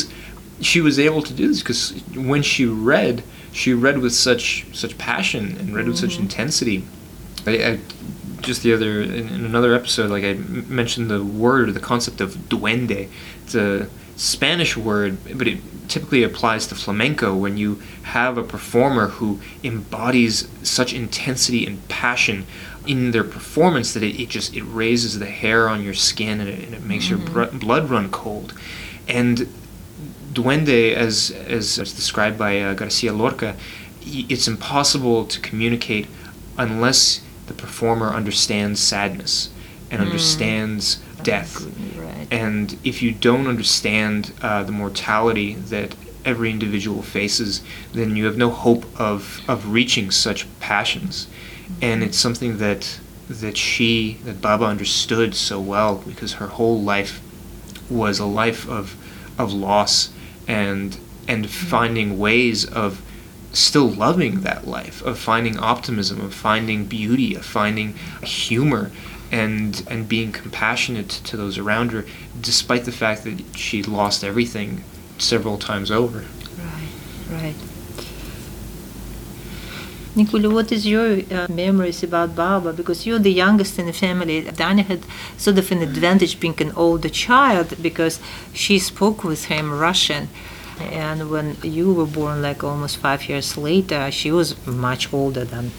she was able to do this because when she read, she read with such such passion and read with Mm-hmm. such intensity. I, I just the other in, in another episode, like I m- mentioned the word or the concept of duende. It's a Spanish word, but it typically applies to flamenco when you have a performer who embodies such intensity and passion in their performance that it, it just it raises the hair on your skin and it, and it makes your br- blood run cold and duende as as, as described by uh, Garcia Lorca it's impossible to communicate unless the performer understands sadness and understands death Right. and if you don't understand uh, the mortality that every individual faces, then you have no hope of, of reaching such passions. And it's something that that she, that Baba understood so well because her whole life was a life of of loss and and finding ways of still loving that life, of finding optimism, of finding beauty, of finding humor and and being compassionate to those around her despite the fact that she lost everything several times over. Right, right. Nikoli, what is your uh, memories about Baba? Because you're the youngest in the family. Dania had sort of an advantage being an older child because she spoke with him Russian. And when you were born, like almost five years later, she was much older than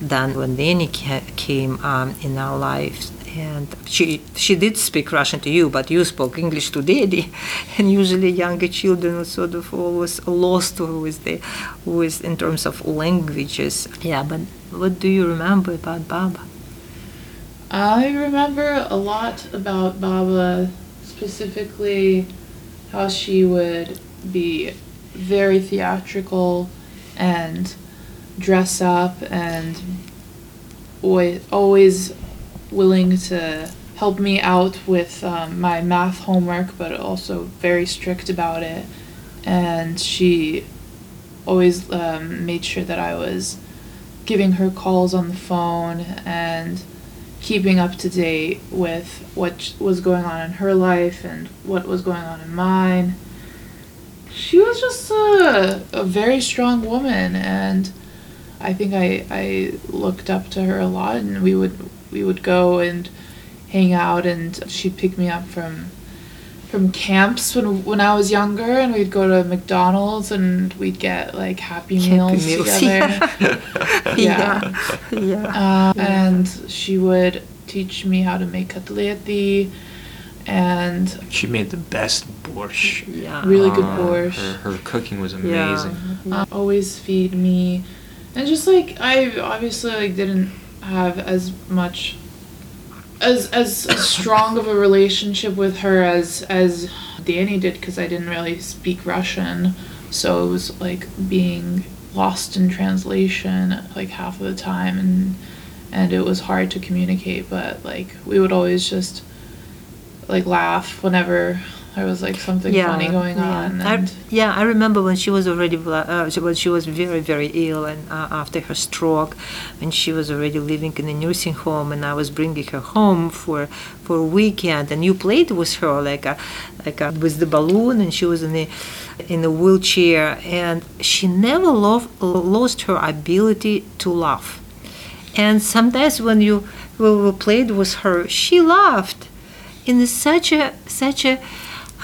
than when Danny ca- came um, in our lives. And she she did speak Russian to you, but you spoke English to Daddy. And usually younger children sort of always lost with the with in terms of languages. Yeah, but what do you remember about Baba? I remember a lot about Baba, specifically how she would be very theatrical and dress up and always, willing to help me out with um, my math homework, but also very strict about it. And she always um, made sure that I was giving her calls on the phone and keeping up to date with what was going on in her life and what was going on in mine. She was just a, a very strong woman, and I think I, I looked up to her a lot. And we would we would go and hang out, and she'd pick me up from from camps when when I was younger, and we'd go to McDonald's and we'd get like Happy Meals, Happy Meals, together. yeah, yeah. Um, and she would teach me how to make kotleti and She made the best borscht. yeah. really good Uh, borscht. Her, her cooking was Yeah. amazing. Uh, always feed me, and just like I obviously like didn't have as much as as, as strong of a relationship with her as as Danny did because I didn't really speak Russian, so it was like being lost in translation like half of the time and and it was hard to communicate but like we would always just like laugh whenever there was like something funny going yeah. on I, and yeah, I remember when she was already uh, when she was very very ill and uh, after her stroke, when she was already living in a nursing home, and I was bringing her home for for a weekend, and you played with her like a, like a, with the balloon, and she was in a in a wheelchair, and she never lo- lost her ability to laugh And sometimes when you when we played with her, she laughed in such a such a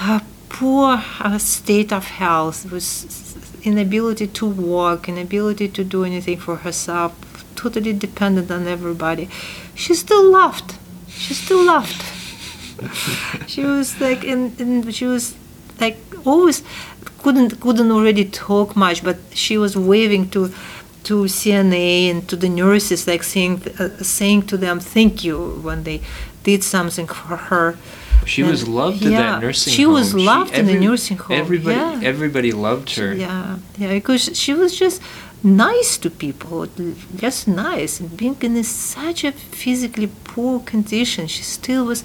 uh, poor uh, state of health, with inability to walk, inability to do anything for herself, totally dependent on everybody. She still laughed. She still laughed. she was like, and, she was like always couldn't couldn't already talk much, but she was waving to to CNA and to the nurses, like saying uh, saying to them thank you when they did something for her. She And- was loved at yeah, that nursing home. she home. was loved in the nursing home, Everybody, yeah. everybody loved her. Yeah, yeah, because she was just nice to people, just nice. And being in such a physically poor condition, she still was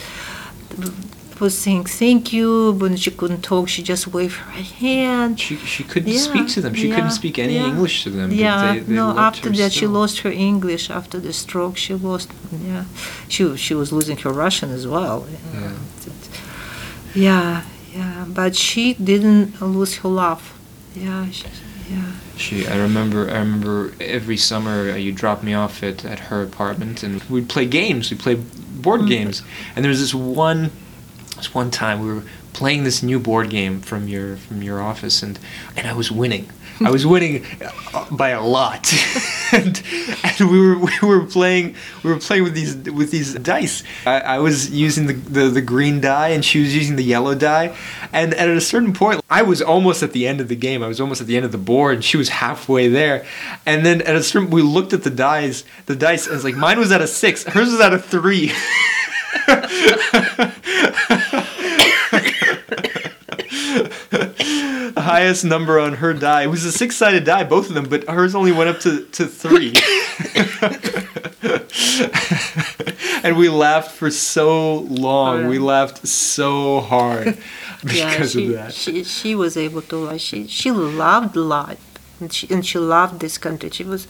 was saying thank you when she couldn't talk. She just waved her hand. She she couldn't Yeah, speak to them. She yeah, couldn't speak any yeah. English to them. Yeah, they, they no. After that, she lost her English. After the stroke, she lost. Yeah, she she was losing her Russian as well. Yeah. Yeah, yeah, but she didn't lose her love. Yeah, she, yeah. She, I remember, I remember every summer uh, you drop me off at, at her apartment and we'd play games. We'd play board Mm-hmm. games. And there was this one, this one time we were playing this new board game from your from your office and and I was winning. I was winning uh, by a lot, and, and we were we were playing we were playing with these with these dice. I, I was using the, the the green die and she was using the yellow die, and, and at a certain point I was almost at the end of the game. I was almost at the end of the board, and she was halfway there. And then at a certain we looked at the dice, the dice, and it's like mine was at a six, hers was at a three. highest number on her die. It was a six sided die, both of them, but hers only went up to, to three. and we laughed for so long. Oh, yeah. We laughed so hard yeah, because she, of that. She, she was able to. She she loved life, and she and she loved this country. She was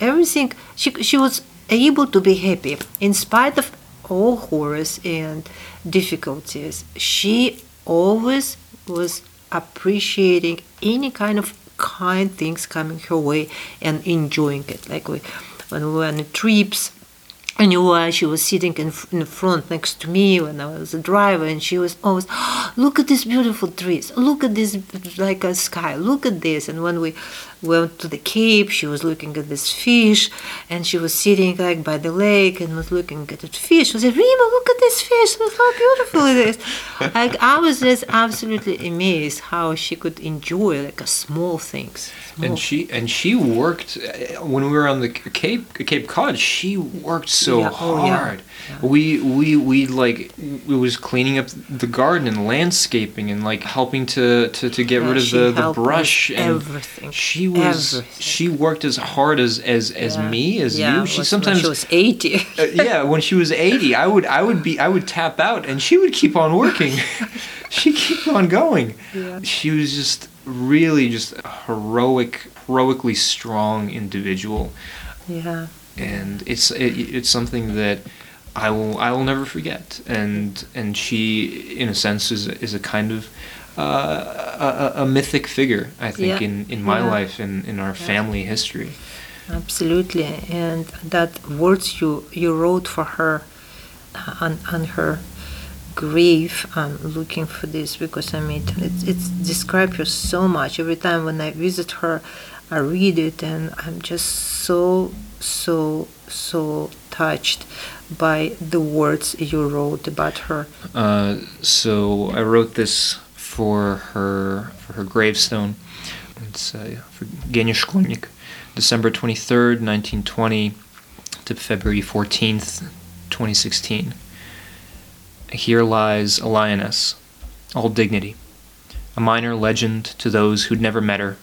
everything. She she was able to be happy in spite of all horrors and difficulties. She always was appreciating any kind of kind things coming her way and enjoying it. Like we, when we were on the trips, I knew why she was sitting in, in front next to me when I was a driver, and she was always, oh, look at these beautiful trees, look at this like a sky, look at this. And when we went to the Cape, she was looking at this fish, and she was sitting like by the lake and was looking at the fish. She said, Rima, look at this fish, look how beautiful it is. like I was just absolutely amazed how she could enjoy like a small things. And she and she worked uh, when we were on the Cape Cape Cod. She worked so Yeah, oh, yeah. hard. We we we like it was cleaning up the garden and landscaping and like helping to to, to get Yeah, rid of the, the brush and everything, she was everything. she worked as hard as as as Yeah. me as yeah, you. She was- sometimes when she was 80. uh, yeah, when she was 80, I would I would be I would tap out and she would keep on working. She'd keep on going. Yeah. She was just really just a heroic heroically strong individual yeah. and it's it, it's something that I will I will never forget and and she in a sense is is a kind of uh, a, a mythic figure I think Yeah. in, in my Yeah. life and in our family history Absolutely, and that words you you wrote for her uh, on on her grave. I'm looking for this because I mean it's it's described her so much. Every time when I visit her, I read it and I'm just so so so touched by the words you wrote about her. Uh, so I wrote this for her for her gravestone. It's uh, for Genia Shkolnik, December 23rd, 1920 to February 14th, 2016. Here lies a lioness, all dignity, a minor legend to those who'd never met her,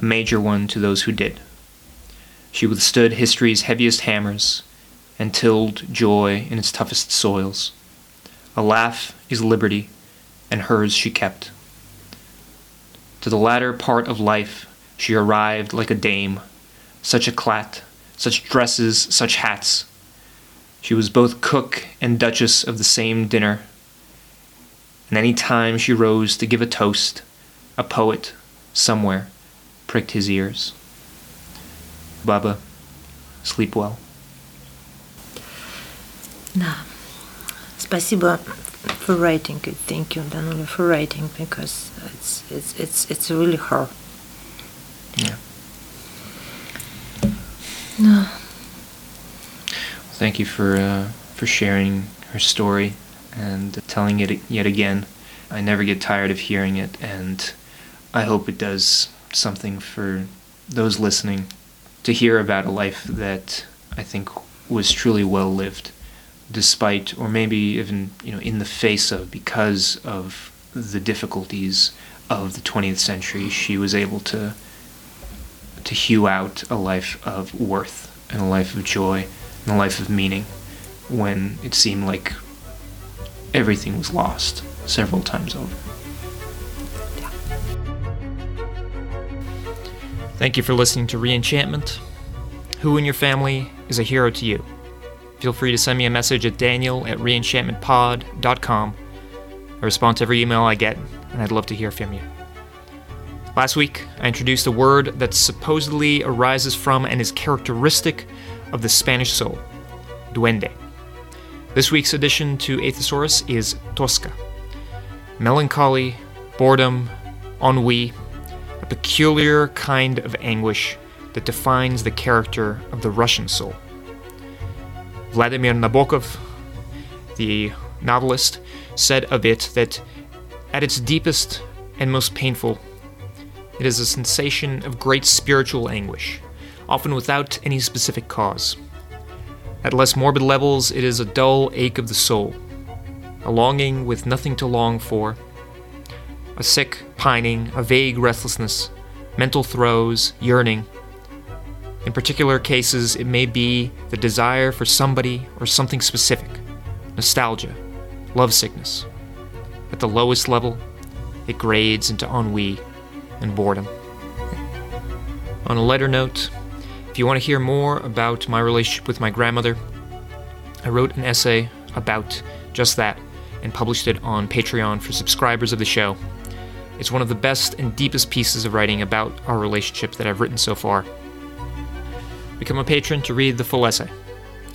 a major one to those who did. She withstood history's heaviest hammers and tilled joy in its toughest soils. A laugh is liberty, and hers she kept. To the latter part of life she arrived like a dame, such éclat, such dresses, such hats. She was both cook and duchess of the same dinner. And any time she rose to give a toast, a poet, somewhere, pricked his ears. Baba, sleep well. Да. Спасибо for writing it. Thank you, Danula, for writing because it's it's it's it's really hard. Yeah. No. Thank you for uh, for sharing her story and telling it yet again. I never get tired of hearing it, and I hope it does something for those listening to hear about a life that I think was truly well lived, despite, or maybe even you know, in the face of, because of the difficulties of the 20th century, she was able to to hew out a life of worth and a life of joy and a life of meaning when it seemed like everything was lost several times over. Thank you for listening to Reenchantment. Who in your family is a hero to you? Feel free to send me a message at daniel at reenchantmentpod.com. I respond to every email I get, and I'd love to hear from you. Last week, I introduced a word that supposedly arises from and is characteristic of the Spanish soul duende. This week's addition to Aethosaurus is toska. Melancholy, boredom, ennui, a peculiar kind of anguish that defines the character of the Russian soul. Vladimir Nabokov, the novelist, said of it that at its deepest and most painful, it is a sensation of great spiritual anguish, often without any specific cause. At less morbid levels, it is a dull ache of the soul, a longing with nothing to long for, a sick pining, a vague restlessness, mental throes, yearning. In particular cases, it may be the desire for somebody or something specific, nostalgia, lovesickness. At the lowest level, it grades into ennui and boredom. On a lighter note, if you want to hear more about my relationship with my grandmother, I wrote an essay about just that and published it on Patreon for subscribers of the show. It's one of the best and deepest pieces of writing about our relationship that I've written so far. Become a patron to read the full essay.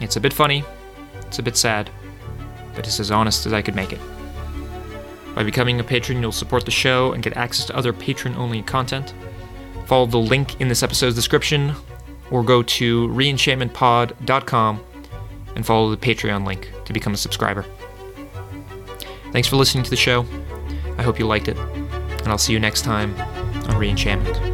It's a bit funny, it's a bit sad, but it's as honest as I could make it. By becoming a patron, you'll support the show and get access to other patron only content. Follow the link in this episode's description, or go to reenchantmentpod.com and follow the Patreon link to become a subscriber. Thanks for listening to the show. I hope you liked it, and I'll see you next time on Reenchantment.